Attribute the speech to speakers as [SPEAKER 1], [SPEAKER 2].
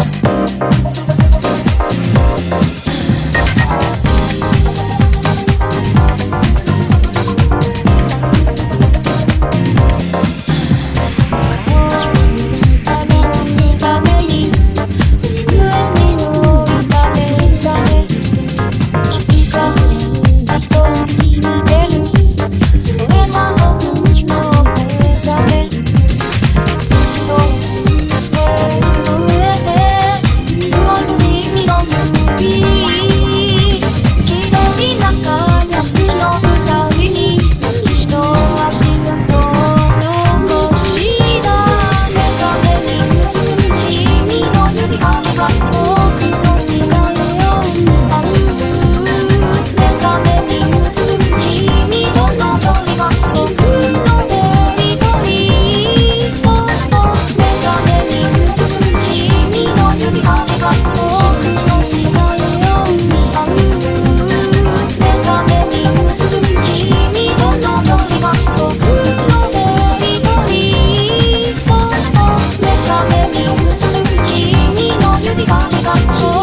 [SPEAKER 1] Bye. ゴミゴミ